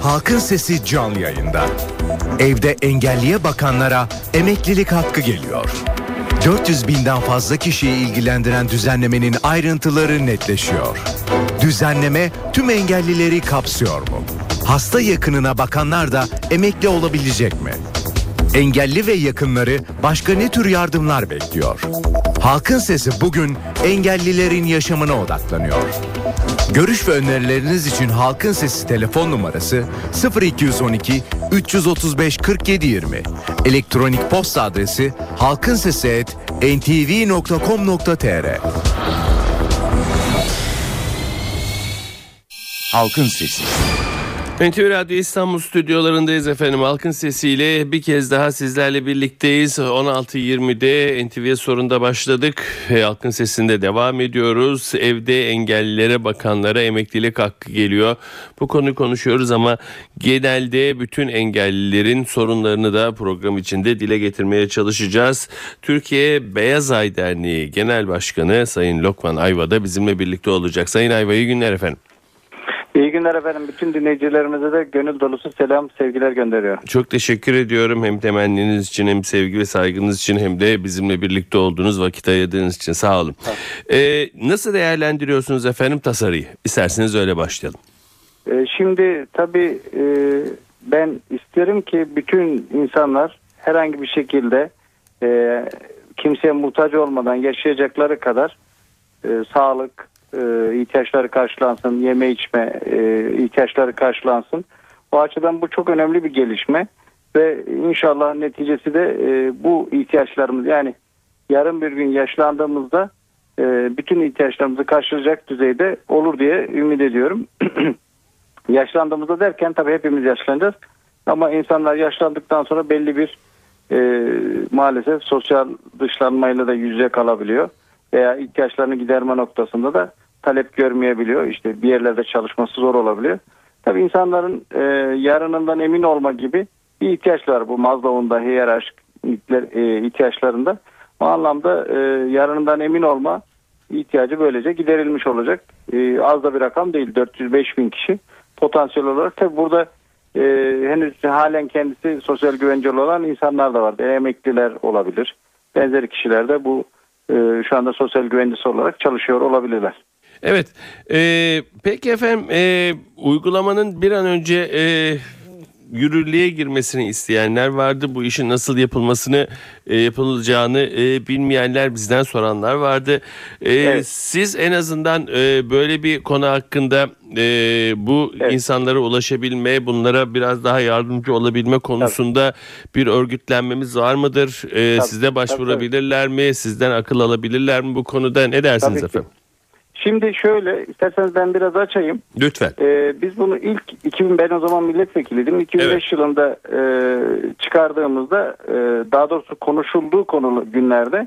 Halkın Sesi canlı yayında. Evde engelliye bakanlara emeklilik hakkı geliyor. 400 binden fazla kişiyi ilgilendiren düzenlemenin ayrıntıları netleşiyor. Düzenleme tüm engellileri kapsıyor mu? Hasta yakınına bakanlar da emekli olabilecek mi? Engelli ve yakınları başka ne tür yardımlar bekliyor? Halkın Sesi bugün engellilerin yaşamına odaklanıyor. Görüş ve önerileriniz için Halkın Sesi telefon numarası 0212 335 47 20. Elektronik posta adresi halkinsesi@ntv.com.tr. Halkın Sesi. NTV Radyo İstanbul stüdyolarındayız efendim. Halkın sesiyle bir kez daha sizlerle birlikteyiz. 16.20'de NTV sorunda başladık. Halkın sesinde devam ediyoruz. Evde engellilere bakanlara emeklilik hakkı geliyor. Bu konuyu konuşuyoruz ama genelde bütün engellilerin sorunlarını da program içinde dile getirmeye çalışacağız. Türkiye Beyaz Ay Derneği Genel Başkanı Sayın Lokman Ayva da bizimle birlikte olacak. Sayın Ayva iyi günler efendim. İyi günler efendim. Bütün dinleyicilerimize de gönül dolusu selam, sevgiler gönderiyorum. Çok teşekkür ediyorum hem temenniniz için hem sevgi ve saygınız için hem de bizimle birlikte olduğunuz vakit ayırdığınız için sağ olun. Ee, nasıl değerlendiriyorsunuz efendim tasarıyı? İsterseniz öyle başlayalım. Ee, şimdi tabii e, ben isterim ki bütün insanlar herhangi bir şekilde e, kimseye muhtaç olmadan yaşayacakları kadar e, sağlık, e, ihtiyaçları karşılansın, yeme içme e, ihtiyaçları karşılansın. O açıdan bu çok önemli bir gelişme ve inşallah neticesi de e, bu ihtiyaçlarımız yani yarın bir gün yaşlandığımızda e, bütün ihtiyaçlarımızı karşılayacak düzeyde olur diye ümit ediyorum. yaşlandığımızda derken tabii hepimiz yaşlanacağız ama insanlar yaşlandıktan sonra belli bir maalesef sosyal dışlanmayla da yüzeye kalabiliyor veya ihtiyaçlarını giderme noktasında da talep görmeyebiliyor. İşte bir yerlerde çalışması zor olabiliyor. Tabii insanların e, yarınından emin olma gibi bir ihtiyaç var bu Maslow'un da hiyerarşik e, ihtiyaçlarında. O anlamda e, yarınından emin olma ihtiyacı böylece giderilmiş olacak. E, az da bir rakam değil 405 bin kişi potansiyel olarak. Tabii burada e, henüz halen kendisi sosyal güvenceli olan insanlar da var. Emekliler olabilir. Benzeri kişiler de bu şu anda sosyal güvencesi olarak çalışıyor olabilirler. Evet. E, peki efendim e, uygulamanın bir an önce e, yürürlüğe girmesini isteyenler vardı. Bu işin nasıl yapılmasını e, yapılacağını e, bilmeyenler bizden soranlar vardı. E, evet. Siz en azından e, böyle bir konu hakkında e, bu evet. insanlara ulaşabilme, bunlara biraz daha yardımcı olabilme konusunda tabii. bir örgütlenmemiz var mıdır? E, tabii, size başvurabilirler tabii. mi? Sizden akıl alabilirler mi bu konuda? Ne dersiniz tabii efendim? Ki. Şimdi şöyle isterseniz ben biraz açayım. Lütfen. Ee, biz bunu ilk 2000 ben o zaman milletvekiliydim. 2005 evet. yılında e, çıkardığımızda e, daha doğrusu konuşulduğu konu günlerde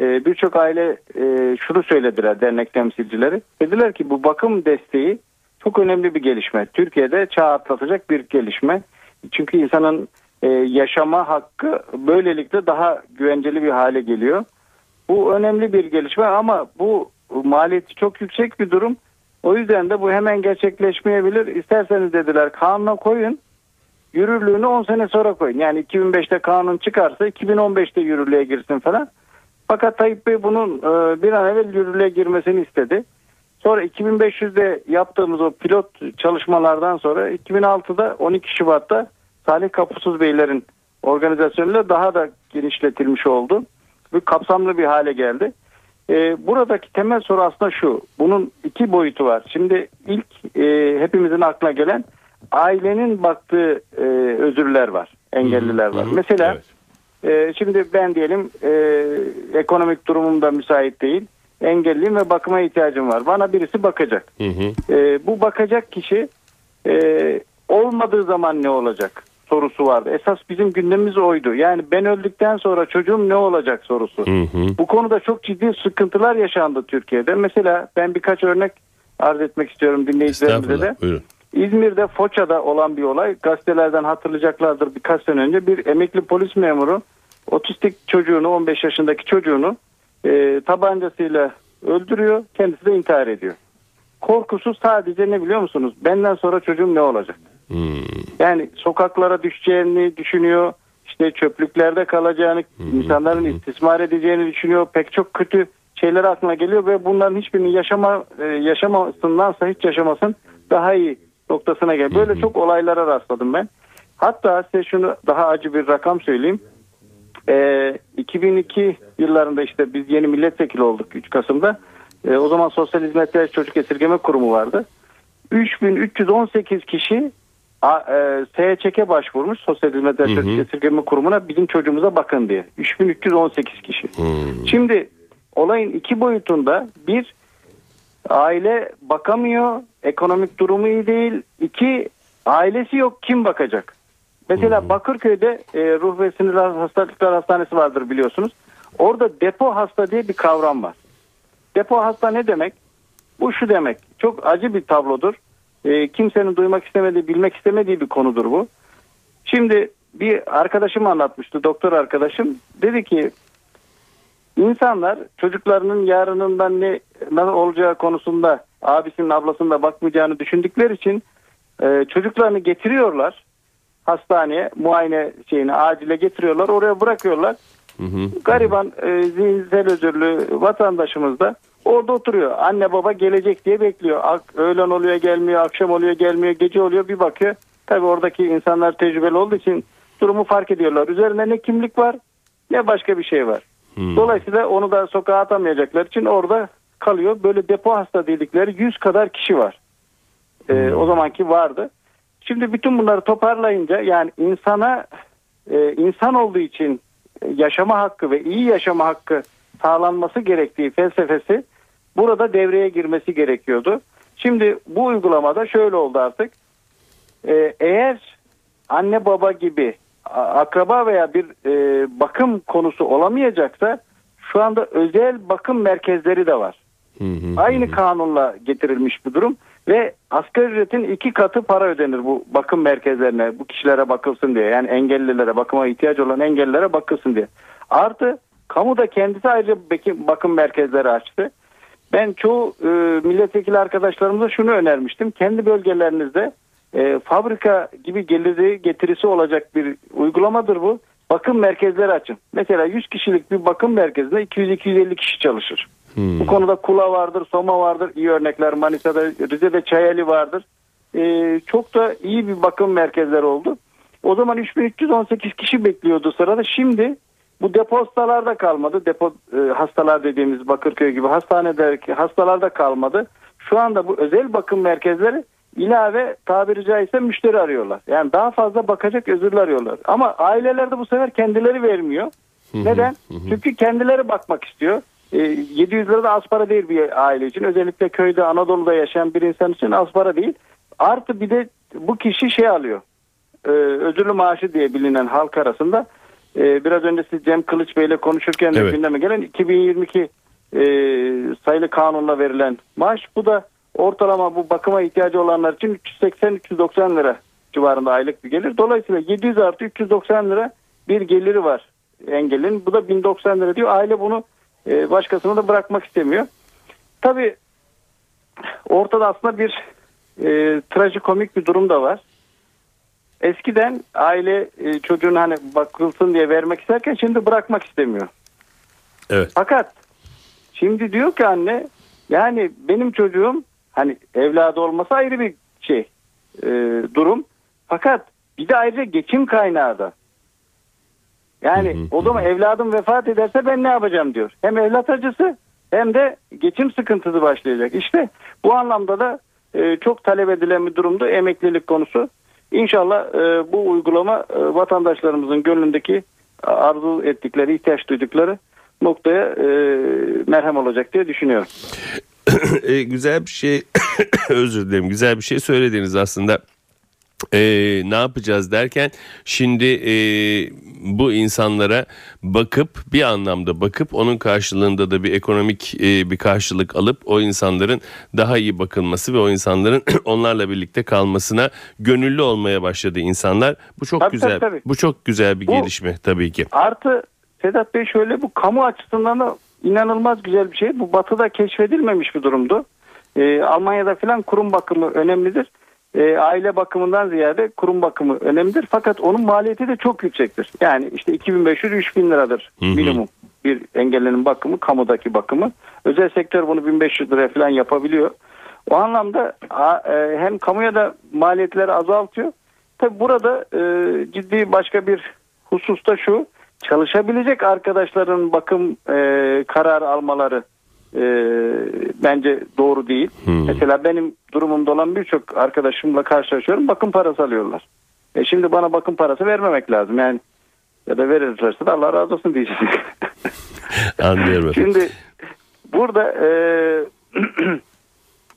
e, birçok aile e, şunu söylediler dernek temsilcileri. Dediler ki bu bakım desteği çok önemli bir gelişme. Türkiye'de çağ atlatacak bir gelişme. Çünkü insanın e, yaşama hakkı böylelikle daha güvenceli bir hale geliyor. Bu önemli bir gelişme ama bu maliyeti çok yüksek bir durum. O yüzden de bu hemen gerçekleşmeyebilir. İsterseniz dediler kanuna koyun. Yürürlüğünü 10 sene sonra koyun. Yani 2005'te kanun çıkarsa 2015'te yürürlüğe girsin falan. Fakat Tayyip Bey bunun e, bir an evvel yürürlüğe girmesini istedi. Sonra 2500'de yaptığımız o pilot çalışmalardan sonra 2006'da 12 Şubat'ta Salih Kapusuz Beylerin organizasyonuyla daha da genişletilmiş oldu. Bu kapsamlı bir hale geldi. E, buradaki temel soru aslında şu. Bunun iki boyutu var. Şimdi ilk e, hepimizin aklına gelen ailenin baktığı e, özürler var. Engelliler var. Hı hı, Mesela evet. e, şimdi ben diyelim e, ekonomik durumum da müsait değil. Engelliyim ve bakıma ihtiyacım var. Bana birisi bakacak. Hı hı. E, bu bakacak kişi e, olmadığı zaman ne olacak? Sorusu vardı. Esas bizim gündemimiz oydu. Yani ben öldükten sonra çocuğum ne olacak sorusu. Hı hı. Bu konuda çok ciddi sıkıntılar yaşandı Türkiye'de. Mesela ben birkaç örnek arz etmek istiyorum dinleyicilerimize de. Buyurun. İzmir'de Foça'da olan bir olay. Gazetelerden hatırlayacaklardır birkaç sene önce bir emekli polis memuru otistik çocuğunu 15 yaşındaki çocuğunu e, tabancasıyla öldürüyor. Kendisi de intihar ediyor. Korkusu sadece ne biliyor musunuz? Benden sonra çocuğum ne olacak? Yani sokaklara düşeceğini düşünüyor. İşte çöplüklerde kalacağını, insanların istismar edeceğini düşünüyor. Pek çok kötü şeyler aklına geliyor ve bunların hiçbirini yaşama e, yaşamasındansa hiç yaşamasın daha iyi noktasına geliyor. Böyle çok olaylara rastladım ben. Hatta size şunu daha acı bir rakam söyleyeyim. Ee, 2002 yıllarında işte biz yeni milletvekili olduk 3 Kasım'da. Ee, o zaman Sosyal Hizmetler Çocuk Esirgeme Kurumu vardı. 3318 kişi e, SHÇ'e başvurmuş Sosyal Hizmetler Esirgeme Kurumu'na bizim çocuğumuza bakın diye. 3318 kişi. Şimdi olayın iki boyutunda bir aile bakamıyor, ekonomik durumu iyi değil. İki ailesi yok kim bakacak? Mesela Bakırköy'de e, ruh ve sinir hastalıklar hastanesi vardır biliyorsunuz. Orada depo hasta diye bir kavram var. Depo hasta ne demek? Bu şu demek. Çok acı bir tablodur. E, kimsenin duymak istemediği, bilmek istemediği bir konudur bu. Şimdi bir arkadaşım anlatmıştı, doktor arkadaşım. Dedi ki insanlar çocuklarının yarınından ne, ne olacağı konusunda abisinin ablasının da bakmayacağını düşündükleri için e, çocuklarını getiriyorlar hastaneye muayene şeyini acile getiriyorlar oraya bırakıyorlar. Gariban e, zihinsel özürlü vatandaşımız da orada oturuyor. Anne baba gelecek diye bekliyor. Ak- öğlen oluyor gelmiyor, akşam oluyor gelmiyor, gece oluyor bir bakıyor. Tabii oradaki insanlar tecrübeli olduğu için durumu fark ediyorlar. Üzerinde ne kimlik var ne başka bir şey var. Dolayısıyla onu da sokağa atamayacaklar için orada kalıyor. Böyle depo hasta dedikleri 100 kadar kişi var. E, o zamanki vardı. Şimdi bütün bunları toparlayınca yani insana e, insan olduğu için yaşama hakkı ve iyi yaşama hakkı sağlanması gerektiği felsefesi burada devreye girmesi gerekiyordu. Şimdi bu uygulamada şöyle oldu artık. E, eğer anne baba gibi akraba veya bir e, bakım konusu olamayacaksa şu anda özel bakım merkezleri de var. Aynı kanunla getirilmiş bir durum ve asgari ücretin iki katı para ödenir bu bakım merkezlerine bu kişilere bakılsın diye yani engellilere bakıma ihtiyaç olan engellilere bakılsın diye. Artı kamu da kendisi ayrıca bakım merkezleri açtı. Ben çoğu e, milletvekili arkadaşlarımıza şunu önermiştim. Kendi bölgelerinizde e, fabrika gibi geliri getirisi olacak bir uygulamadır bu. Bakım merkezleri açın. Mesela 100 kişilik bir bakım merkezinde 200-250 kişi çalışır. Bu konuda Kula vardır, Soma vardır. iyi örnekler Manisa'da, Rize'de Çayeli vardır. Ee, çok da iyi bir bakım merkezleri oldu. O zaman 3318 kişi bekliyordu sırada. Şimdi bu depo hastalarda kalmadı. Depo e, hastalar dediğimiz Bakırköy gibi hastanedeki hastalarda kalmadı. Şu anda bu özel bakım merkezleri ilave tabiri caizse müşteri arıyorlar. Yani daha fazla bakacak özürlü arıyorlar. Ama aileler de bu sefer kendileri vermiyor. Neden? Çünkü kendileri bakmak istiyor. E, 700 lira da az para değil bir aile için. Özellikle köyde Anadolu'da yaşayan bir insan için az para değil. Artı bir de bu kişi şey alıyor. E, özürlü maaşı diye bilinen halk arasında. E, biraz önce siz Cem Kılıç Bey ile konuşurken de Evet. gündeme gelen 2022 e, sayılı kanunla verilen maaş. Bu da ortalama bu bakıma ihtiyacı olanlar için 380-390 lira civarında aylık bir gelir. Dolayısıyla 700 artı 390 lira bir geliri var engellinin. Bu da 1090 lira diyor. Aile bunu e, başkasına da bırakmak istemiyor. Tabii ortada aslında bir e, trajikomik bir durum da var. Eskiden aile e, çocuğun hani bakılsın diye vermek isterken şimdi bırakmak istemiyor. Evet. Fakat şimdi diyor ki anne yani benim çocuğum hani evladı olması ayrı bir şey e, durum. Fakat bir de ayrıca geçim kaynağı da. Yani o zaman evladım vefat ederse ben ne yapacağım diyor. Hem evlat acısı hem de geçim sıkıntısı başlayacak. İşte bu anlamda da e, çok talep edilen bir durumdu emeklilik konusu. İnşallah e, bu uygulama e, vatandaşlarımızın gönlündeki arzu ettikleri, ihtiyaç duydukları noktaya e, merhem olacak diye düşünüyorum. E, güzel bir şey özür dilerim güzel bir şey söylediniz aslında. E, ne yapacağız derken şimdi e, bu insanlara bakıp bir anlamda bakıp onun karşılığında da bir ekonomik e, bir karşılık alıp o insanların daha iyi bakılması ve o insanların onlarla birlikte kalmasına gönüllü olmaya başladı insanlar. Bu çok Tabii, güzel. tabii, tabii. Bu çok güzel bir Bu- gelişme tabii ki. Artı Sedat Bey şöyle bu kamu açısından da inanılmaz güzel bir şey. Bu batıda keşfedilmemiş bir durumdu. Ee, Almanya'da filan kurum bakımı önemlidir. E, aile bakımından ziyade kurum bakımı önemlidir. Fakat onun maliyeti de çok yüksektir. Yani işte 2500-3000 liradır Hı hı. minimum bir engellinin bakımı, kamudaki bakımı. Özel sektör bunu 1500 liraya falan yapabiliyor. O anlamda e, hem kamuya da maliyetleri azaltıyor. Tabi burada e, ciddi başka bir husus da şu. Çalışabilecek arkadaşların bakım e, kararı almaları e, bence doğru değil. Hmm. Mesela benim durumumda olan birçok arkadaşımla karşılaşıyorum. Bakım parası alıyorlar. E şimdi bana bakım parası vermemek lazım. Yani ya da verirlerse de Allah razı olsun diyeceğiz. Anlıyorum. Şimdi burada e,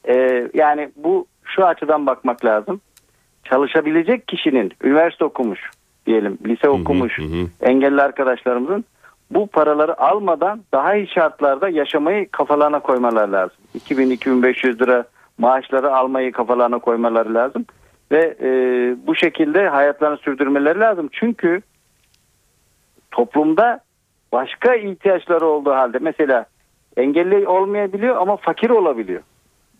e, yani bu şu açıdan bakmak lazım. Çalışabilecek kişinin üniversite okumuş diyelim, lise okumuş hı hı. engelli arkadaşlarımızın bu paraları almadan daha iyi şartlarda yaşamayı kafalarına koymaları lazım. 2000-2500 lira maaşları almayı kafalarına koymaları lazım. Ve e, bu şekilde hayatlarını sürdürmeleri lazım. Çünkü toplumda başka ihtiyaçları olduğu halde mesela engelli olmayabiliyor ama fakir olabiliyor.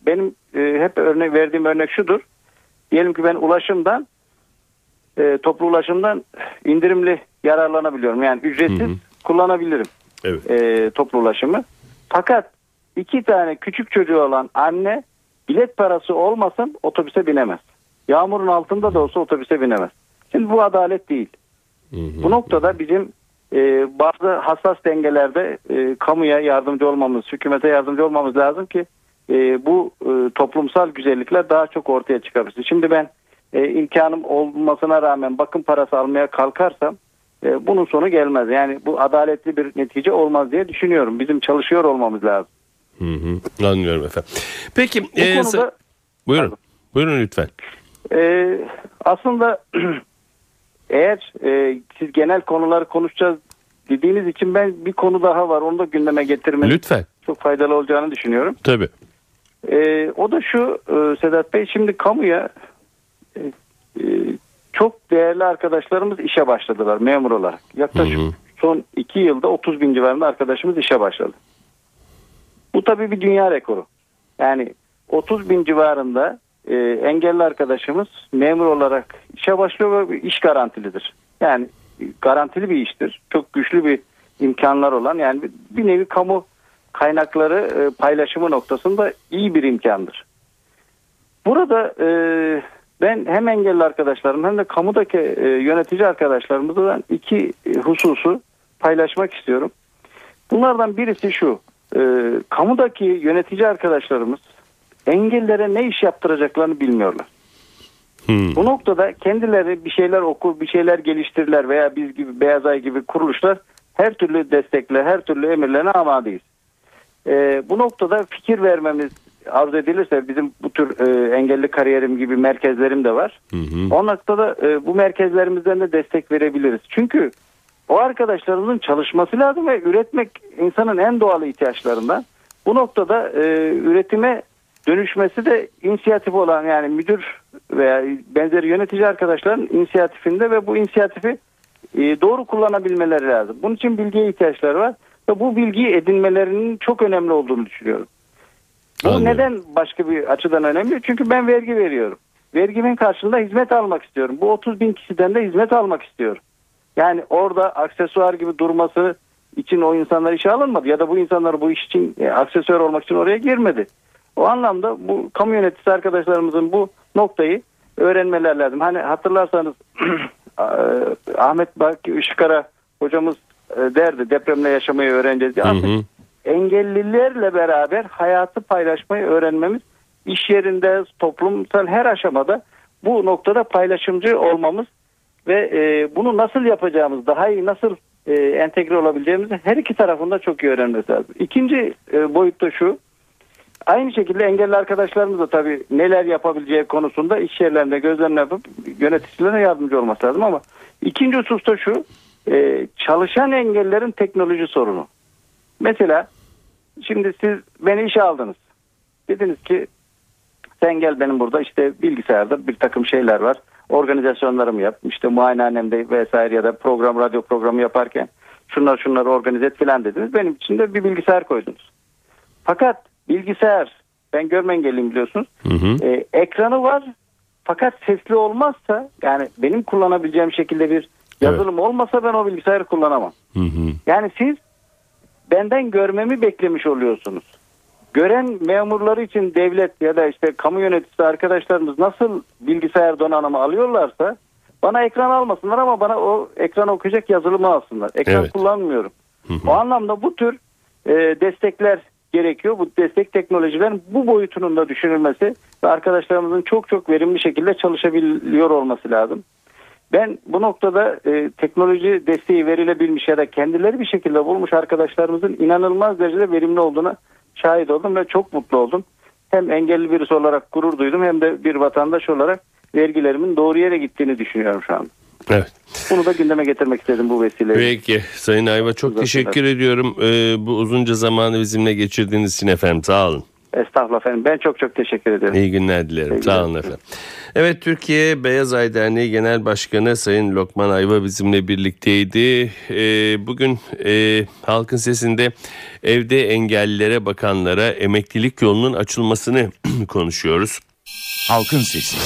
Benim e, hep örnek verdiğim örnek şudur. Diyelim ki ben ulaşımdan e, toplu ulaşımdan indirimli yararlanabiliyorum. Yani ücretsiz Hı hı. Kullanabilirim Evet. e, toplu ulaşımı. Fakat iki tane küçük çocuğu olan anne bilet parası olmasın otobüse binemez. Yağmurun altında da olsa otobüse binemez. Şimdi bu adalet değil. Hı hı. Bu noktada bizim e, bazı hassas dengelerde e, kamuya yardımcı olmamız, hükümete yardımcı olmamız lazım ki e, bu e, toplumsal güzellikler daha çok ortaya çıkabilsin. Şimdi ben e, imkanım olmasına rağmen bakım parası almaya kalkarsam e, bunun sonu gelmez. Yani bu adaletli bir netice olmaz diye düşünüyorum. Bizim çalışıyor olmamız lazım. Hı hı. Anlıyorum efendim. Peki. Bu e, konuda buyurun. Pardon. Buyurun lütfen. e, aslında eğer e, siz genel konuları konuşacağız dediğiniz için ben bir konu daha var. Onu da gündeme getirmeniz Lütfen. çok faydalı olacağını düşünüyorum. Tabii. Ee, o da şu e, Sedat Bey şimdi kamuya e, e, çok değerli arkadaşlarımız işe başladılar memur olarak. Yaklaşık Hı hı. son iki yılda 30 bin civarında arkadaşımız işe başladı. Bu tabii bir dünya rekoru. Yani 30 bin civarında e, engelli arkadaşımız memur olarak işe başlıyor ve iş garantilidir. Yani garantili bir iştir. Çok güçlü bir imkanlar olan yani bir, bir nevi kamu kaynakları e, paylaşımı noktasında iyi bir imkandır. Burada e, ben hem engelli arkadaşlarım hem de kamudaki e, yönetici arkadaşlarımızdan iki e, hususu paylaşmak istiyorum. Bunlardan birisi şu. E, kamudaki yönetici arkadaşlarımız engellilere ne iş yaptıracaklarını bilmiyorlar. Hı. Bu noktada kendileri bir şeyler okur, bir şeyler geliştirirler veya biz gibi Beyaz Ay gibi kuruluşlar her türlü destekle, her türlü emirlerine amadeyiz. Ee, bu noktada fikir vermemiz arzu edilirse bizim bu tür e, engelli kariyerim gibi merkezlerim de var. Hı hı. O noktada e, bu merkezlerimizden de destek verebiliriz. Çünkü o arkadaşlarımızın çalışması lazım ve üretmek insanın en doğal ihtiyaçlarından. Bu noktada e, üretime dönüşmesi de inisiyatif olan yani müdür veya benzeri yönetici arkadaşların inisiyatifinde ve bu inisiyatifi e, doğru kullanabilmeleri lazım. Bunun için bilgiye ihtiyaçları var ve bu bilgiyi edinmelerinin çok önemli olduğunu düşünüyorum. Bu Anlıyorum. neden başka bir açıdan önemli? Çünkü ben vergi veriyorum. Vergimin karşılığında hizmet almak istiyorum. Bu 30 bin kişiden de hizmet almak istiyorum. Yani orada aksesuar gibi durması için o insanlar işe alınmadı ya da bu insanlar bu iş için e, aksesuar olmak için oraya girmedi. O anlamda bu kamu yöneticisi arkadaşlarımızın bu noktayı öğrenmeler lazım. Hani hatırlarsanız Ahmet Baki Işıkara hocamız e, derdi depremle yaşamayı öğreneceğiz diye. Hı hı. Engellilerle beraber hayatı paylaşmayı öğrenmemiz iş yerinde toplumsal her aşamada bu noktada paylaşımcı olmamız ve e, bunu nasıl yapacağımız daha iyi nasıl e, entegre olabileceğimizi her iki tarafında çok iyi öğrenmesi lazım. İkinci e, boyutta şu aynı şekilde engelli arkadaşlarımız da tabii neler yapabileceği konusunda iş yerlerinde gözlemle yapıp yöneticilerine yardımcı olması lazım ama ikinci husus da şu e, çalışan engellerin teknoloji sorunu. Mesela şimdi siz beni işe aldınız. Dediniz ki sen gel benim burada işte bilgisayarda bir takım şeyler var. Organizasyonlarımı yap. İşte muayenehanemde vesaire ya da program radyo programı yaparken şunlar şunları organize et filan dediniz. Benim için de bir bilgisayar koydunuz. Fakat bilgisayar ben görme engelliyim biliyorsunuz. Hı hı. E, ekranı var Fakat sesli olmazsa yani benim kullanabileceğim şekilde bir yazılım olmasa ben o bilgisayarı kullanamam. Hı hı. Yani siz benden görmemi beklemiş oluyorsunuz. Gören memurları için devlet ya da işte kamu yöneticisi arkadaşlarımız nasıl bilgisayar donanımı alıyorlarsa bana ekran almasınlar ama bana o ekran okuyacak yazılımı alsınlar. Ekran Evet. kullanmıyorum. O anlamda bu tür e, destekler gerekiyor. Bu destek teknolojilerin bu boyutunun da düşünülmesi ve arkadaşlarımızın çok çok verimli şekilde çalışabiliyor olması lazım. Ben bu noktada e, teknoloji desteği verilebilmiş ya da kendileri bir şekilde bulmuş arkadaşlarımızın inanılmaz derecede verimli olduğuna şahit oldum ve çok mutlu oldum. Hem engelli birisi olarak gurur duydum hem de bir vatandaş olarak vergilerimin doğru yere gittiğini düşünüyorum şu an. Evet. Bunu da gündeme getirmek istedim bu vesileyle. Peki Sayın Ayva çok Güzel teşekkür ediyorum. Ee, bu uzunca zamanı bizimle geçirdiğiniz için efendim sağ olun. Estağfurullah efendim. Ben çok çok teşekkür ederim. İyi günler dilerim. İyi Sağ olun efendim. Evet Türkiye Beyaz Ay Derneği Genel Başkanı Sayın Lokman Ayva bizimle birlikteydi. Ee, bugün e, halkın sesinde evde engellilere bakanlara emeklilik yolunun açılmasını konuşuyoruz. Halkın Sesi.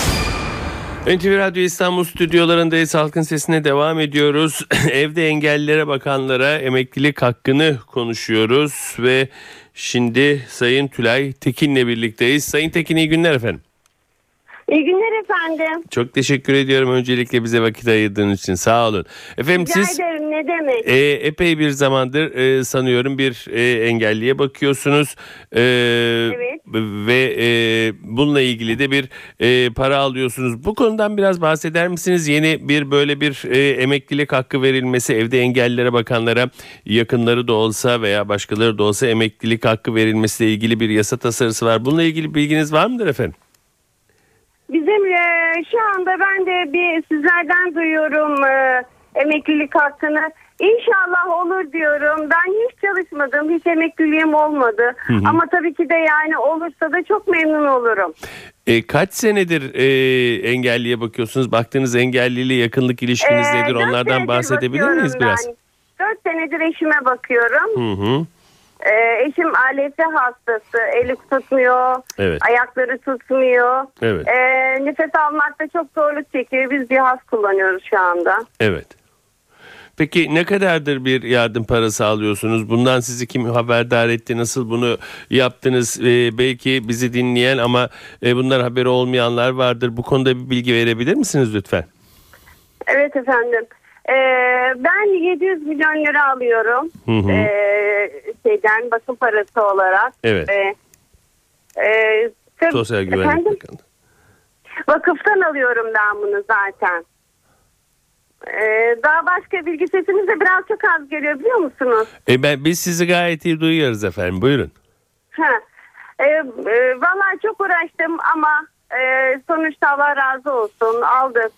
NTV Radyo İstanbul stüdyolarındayız. Halkın sesine devam ediyoruz. Evde engellilere bakanlara emeklilik hakkını konuşuyoruz ve şimdi Sayın Tülay Tekin'le birlikteyiz. Sayın Tekin iyi günler efendim. İyi günler efendim. Çok teşekkür ediyorum öncelikle bize vakit ayırdığınız için. Sağ olun. Efendim Rica siz ederim ne demek. e, epey bir zamandır e, sanıyorum bir e, engelliye bakıyorsunuz. E, Evet. Ve e, bununla ilgili de bir e, para alıyorsunuz. Bu konudan biraz bahseder misiniz? Yeni bir böyle bir e, emeklilik hakkı verilmesi evde engellilere bakanlara yakınları da olsa veya başkaları da olsa emeklilik hakkı verilmesiyle ilgili bir yasa tasarısı var. Bununla ilgili bilginiz var mıdır efendim? Bizim e, şu anda ben de bir sizlerden duyuyorum e, emeklilik hakkını. İnşallah olur diyorum. Ben hiç çalışmadım. Hiç emekliliğim olmadı. Ama tabii ki de yani olursa da çok memnun olurum. E, kaç senedir e, engelliye bakıyorsunuz? Baktığınız engelliyle yakınlık ilişkiniz E, nedir? Onlardan bahsedebilir miyiz biraz? ben. Dört senedir eşime bakıyorum. Hı hı. E, eşim ALS hastası. Eli tutmuyor. Evet. Ayakları tutmuyor. Evet. E, nefes almakta çok zorluk çekiyor. Biz cihaz kullanıyoruz şu anda. Evet. Peki ne kadardır bir yardım parası alıyorsunuz? Bundan sizi kim haberdar etti? Nasıl bunu yaptınız? E, belki bizi dinleyen ama e, bunlar haberi olmayanlar vardır. Bu konuda bir bilgi verebilir misiniz lütfen? Evet efendim. Ee, ben 700 milyon lira alıyorum. Hı hı. Ee, şeyden bakım parası olarak. Evet. Ee, e, sırf- Sosyal Güvenlik Bakanlığı. Vakıftan alıyorum ben bunu zaten. Ee, daha başka bilgi sesiniz de biraz çok az geliyor biliyor musunuz? E ben, biz sizi gayet iyi duyuyoruz efendim. Buyurun. Ha. Ee, e, vallahi çok uğraştım ama e, sonuçta Allah razı olsun aldık.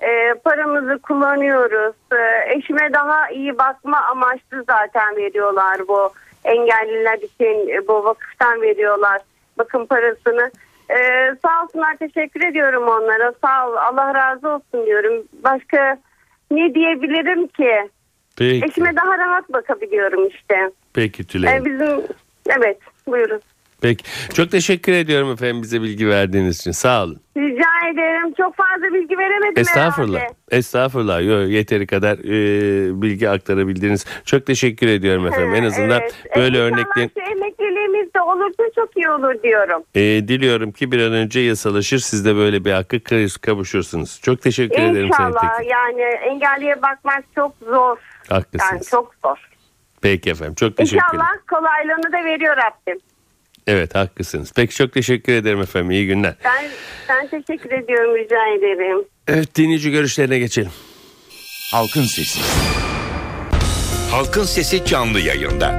E, paramızı kullanıyoruz. E, eşime daha iyi bakma amaçlı zaten veriyorlar bu engelliler için e, bu vakıftan veriyorlar bakım parasını. E, sağ olsunlar teşekkür ediyorum onlara. Sağ ol Allah razı olsun diyorum. Başka ne diyebilirim ki? Peki. Eşime daha rahat bakabiliyorum işte. Peki Tülay. E, bizim evet buyurun. Peki. Çok teşekkür ediyorum efendim bize bilgi verdiğiniz için. Sağ olun. Rica ederim. Çok fazla bilgi veremedim Estağfurullah. herhalde. Estağfurullah. Yo, yeteri kadar e, bilgi aktarabildiniz. Çok teşekkür ediyorum efendim. En azından Evet. böyle E, örneklerin de olursa çok iyi olur diyorum. e, diliyorum ki bir an önce yasalaşır. Siz de böyle bir hakkı kavuşursunuz. Çok teşekkür ederim Sayın İnşallah yani engelliye bakmak çok zor. Haklısınız. Yani çok zor. Peki efendim. Çok teşekkür ederim. İnşallah kolaylığını da veriyor Rabbim. Evet haklısınız. Peki çok teşekkür ederim efendim. İyi günler. Ben, ben teşekkür ediyorum rica ederim. Evet dinleyici görüşlerine geçelim. Halkın Sesi. Halkın Sesi canlı yayında.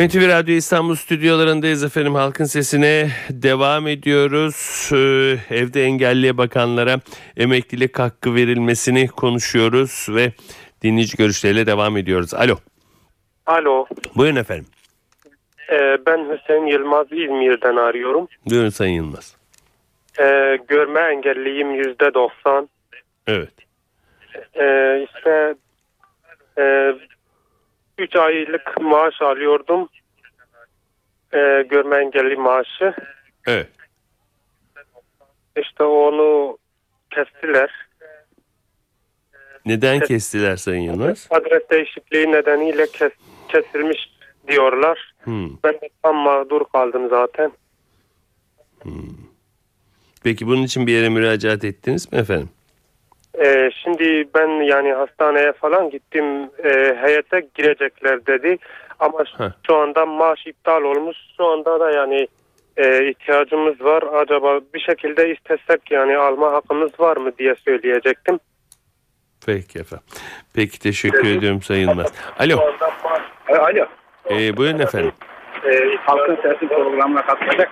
NTV Radyo İstanbul stüdyolarındayız efendim. Halkın sesine devam ediyoruz. Ee, evde engelliye bakanlara emeklilik hakkı verilmesini konuşuyoruz ve dinleyici görüşleriyle devam ediyoruz. Alo. Alo. Buyurun efendim. Ee, ben Hüseyin Yılmaz İzmir'den arıyorum. Buyurun Sayın Yılmaz. Ee, görme engelliyim yüzde doksan. Evet. Ee, işte e, üç aylık maaş alıyordum. Ee, görme engelli maaşı. Evet. İşte onu kestiler. Neden kestiler Sayın Yılmaz? Adres değişikliği nedeniyle kes, kesilmiş diyorlar. Hmm. Ben de tam mağdur kaldım zaten. Peki bunun için bir yere müracaat ettiniz mi efendim? Ee, şimdi ben yani hastaneye falan gittim. Ee, heyete girecekler dedi. Ama şu- Heh. şu anda maaş iptal olmuş. Şu anda da yani e, ihtiyacımız var. Acaba bir şekilde istesek yani alma hakkımız var mı diye söyleyecektim. Peki efendim. Peki teşekkür ediyorum Sayın Yılmaz. Alo. Alo. Ee, buyurun efendim. Ee, halkın sesi programına katılacak.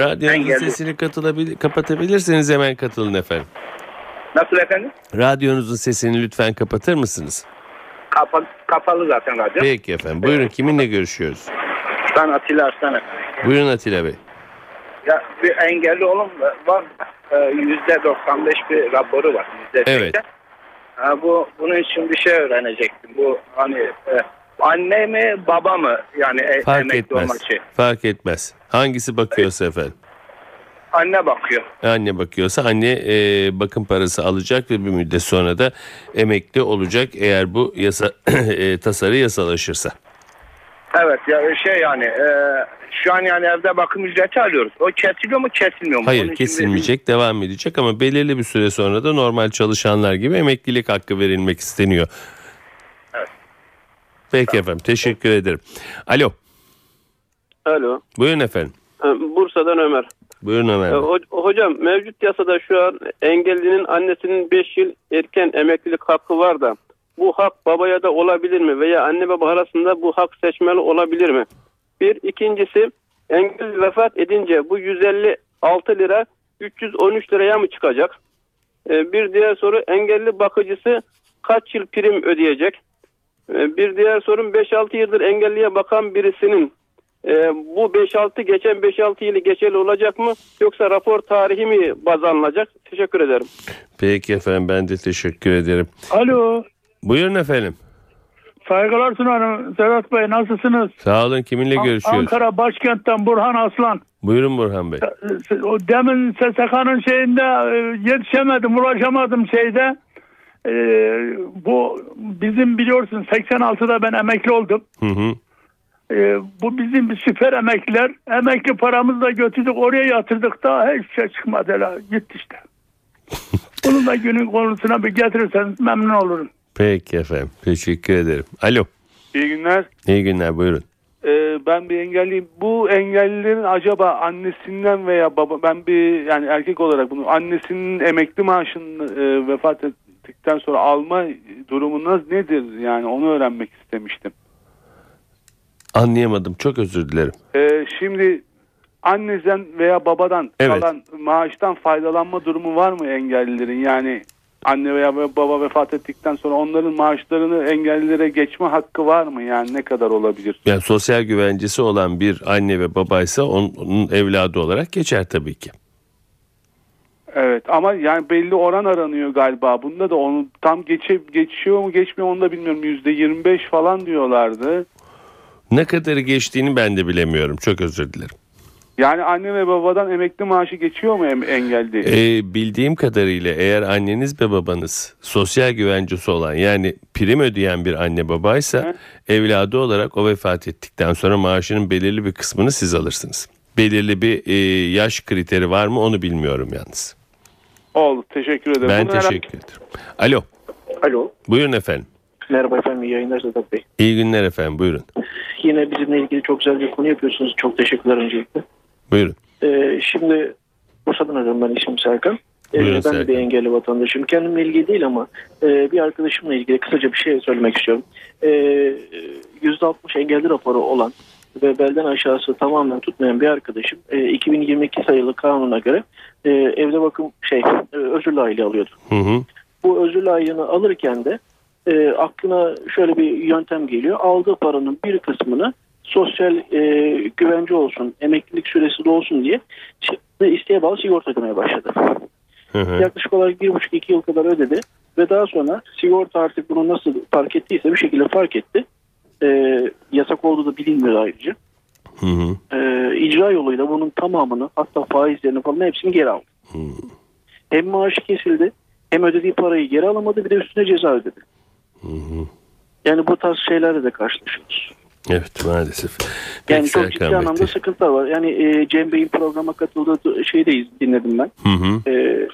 Radyonuzun geldim. sesini katılabil kapatabilirseniz hemen katılın efendim. Nasıl efendim? Radyonuzun sesini lütfen kapatır mısınız? Kapa, kapalı zaten radyo. Peki efendim. Buyurun kiminle görüşüyoruz? Ben Atilla Arslan. Buyurun Atilla Bey. Ya bir engelli oğlum var. Ee, Yüzde 95 bir raporu var. Yüzde Evet. seksen. Ha, bu bunun için bir şey öğrenecektim. Bu hani e, anne mi baba mı yani e, Fark emekli olmak etmez. için. Fark etmez. Hangisi bakıyorsa efendim. Anne bakıyor. Anne bakıyorsa anne e, bakım parası alacak ve bir müddet sonra da emekli olacak eğer bu yasa e, tasarı yasalaşırsa. Evet ya şey yani e, şu an yani evde bakım ücreti alıyoruz. O kesiliyor mu kesilmiyor mu? Onun Hayır için bir- kesilmeyecek devam edecek ama belirli bir süre sonra da normal çalışanlar gibi emeklilik hakkı verilmek isteniyor. Peki efendim teşekkür ederim. Alo Alo. buyurun efendim. Ee, Bursa'dan Ömer. Buyurun Ömer Bey. ho- Hocam mevcut yasada şu an engellinin annesinin 5 yıl erken emeklilik hakkı var da bu hak babaya da olabilir mi? Veya anne baba arasında bu hak seçmeli olabilir mi? Bir. ikincisi engelli vefat edince bu 156 lira 313 liraya mı çıkacak? Ee, Bir diğer soru engelli bakıcısı kaç yıl prim ödeyecek? Ee, Bir diğer sorun 5-6 yıldır engelliye bakan birisinin e, bu 5-6 geçen 5-6 yılı geçerli olacak mı yoksa rapor tarihi mi baz alınacak? Teşekkür ederim. Peki efendim ben de teşekkür ederim. Alo. Buyurun efendim. Saygılar sunarım Sedat Bey nasılsınız? Sağ olun kiminle An- görüşüyoruz? Ankara başkentten Burhan Aslan. Buyurun Burhan Bey. O demin SSK'nın şeyinde e, yetişemedim, ulaşamadım şeyde. E, bu bizim biliyorsun 86'da ben emekli oldum. Hı hı. E, bu bizim bir süper emekliler. Emekli paramızı da götürdük oraya yatırdık da hiçbir şey çıkmadı. Hele, gitti işte. Bunun da günün konusuna bir getirirseniz memnun olurum. Peki efendim teşekkür ederim. Alo. İyi günler. İyi günler buyurun. Ee, ben bir engelliyim. Bu engellilerin acaba annesinden veya baba ben bir yani erkek olarak bunu annesinin emekli maaşını e, vefat ettikten sonra alma durumu nasıl nedir yani onu öğrenmek istemiştim. Anlayamadım çok özür dilerim. Ee, şimdi anneden veya babadan Evet. kalan maaştan faydalanma durumu var mı engellilerin? Yani anne veya baba vefat ettikten sonra onların maaşlarını engellilere geçme hakkı var mı? Yani ne kadar olabilir? Yani sosyal güvencesi olan bir anne ve babaysa onun, onun evladı olarak geçer tabii ki. Evet ama yani belli oran aranıyor galiba. Bunda da onu tam geçe, geçiyor mu geçmiyor mu onu da bilmiyorum. Yüzde 25 falan diyorlardı. Ne kadarı geçtiğini ben de bilemiyorum. Çok özür dilerim. Yani anne ve babadan emekli maaşı geçiyor mu engelli? Ee, bildiğim kadarıyla eğer anneniz ve babanız sosyal güvencesi olan yani prim ödeyen bir anne babaysa evladı olarak o vefat ettikten sonra maaşının belirli bir kısmını siz alırsınız. Belirli bir e, yaş kriteri var mı onu bilmiyorum yalnız. Oldu teşekkür ederim. Ben Bunu herhalde- teşekkür ederim. Alo Alo. buyurun efendim. Merhaba efendim. iyi yayınlar Sedat Bey. İyi günler efendim buyurun. Yine bizimle ilgili çok güzel bir konu yapıyorsunuz. Çok teşekkürler öncelikle. Buyurun. Ee, şimdi Bursa'dan arıyorum ben ismim Serkan. Ee, Buyurun ben Serkan. bir engelli vatandaşım. Kendimle ilgili değil ama e, bir arkadaşımla ilgili kısaca bir şey söylemek istiyorum. Ee, %60 engelli raporu olan ve belden aşağısı tamamen tutmayan bir arkadaşım e, 2022 sayılı kanuna göre e, evde bakım şey e, özürlü aile alıyordu. Hı hı. bu özürlü ayını alırken de e, aklına şöyle bir yöntem geliyor. Aldığı paranın bir kısmını sosyal e, güvence olsun, emeklilik süresi de olsun diye isteğe bağlı sigorta ödemeye başladı. Hı hı. Yaklaşık olarak bir buçuk iki yıl kadar ödedi ve daha sonra sigorta artık bunu nasıl fark ettiyse bir şekilde fark etti. E, yasak olduğu da bilinmiyor ayrıca. Hı hı. E, icra yoluyla bunun tamamını hatta faizlerini falan hepsini geri aldı. Hem maaşı kesildi hem ödediği parayı geri alamadı bir de üstüne ceza ödedi. Yani bu tarz şeylerle de karşılaşıyoruz. Evet maalesef. Peki Yani çok ciddi Bey, anlamda sıkıntılar var. Yani e, Cem Bey'in programa katıldığı şeyi de iz- dinledim ben. Hı hı. E,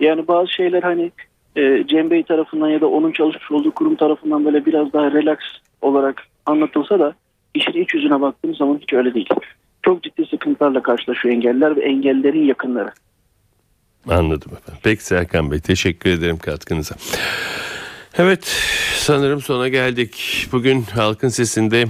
yani bazı şeyler hani e, Cem Bey tarafından ya da onun çalışmış olduğu kurum tarafından böyle biraz daha relax olarak anlatılsa da işin iç yüzüne baktığımız zaman hiç öyle değil. Çok ciddi sıkıntılarla karşılaşıyor engelliler ve engellerin yakınları. Anladım efendim. Peki Serkan Bey teşekkür ederim katkınıza. Evet sanırım sona geldik. Bugün halkın sesinde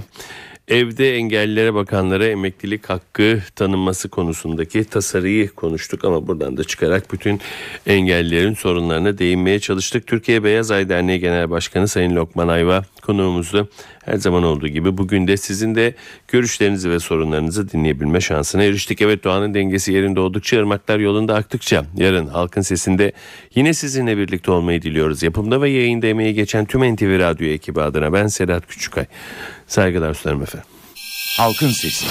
evde engellilere bakanlara emeklilik hakkı tanınması konusundaki tasarıyı konuştuk ama buradan da çıkarak bütün engellilerin sorunlarına değinmeye çalıştık. Türkiye Beyaz Ay Derneği Genel Başkanı Sayın Lokman Ayva konuğumuzdu. Her zaman olduğu gibi bugün de sizin de görüşlerinizi ve sorunlarınızı dinleyebilme şansına eriştik. Evet doğanın dengesi yerinde oldukça ırmaklar yolunda aktıkça yarın halkın sesinde yine sizinle birlikte olmayı diliyoruz. Yapımda ve yayında emeği geçen tüm NTV Radyo ekibi adına ben Sedat Küçükay. Saygılar sunarım efendim. Halkın Sesi.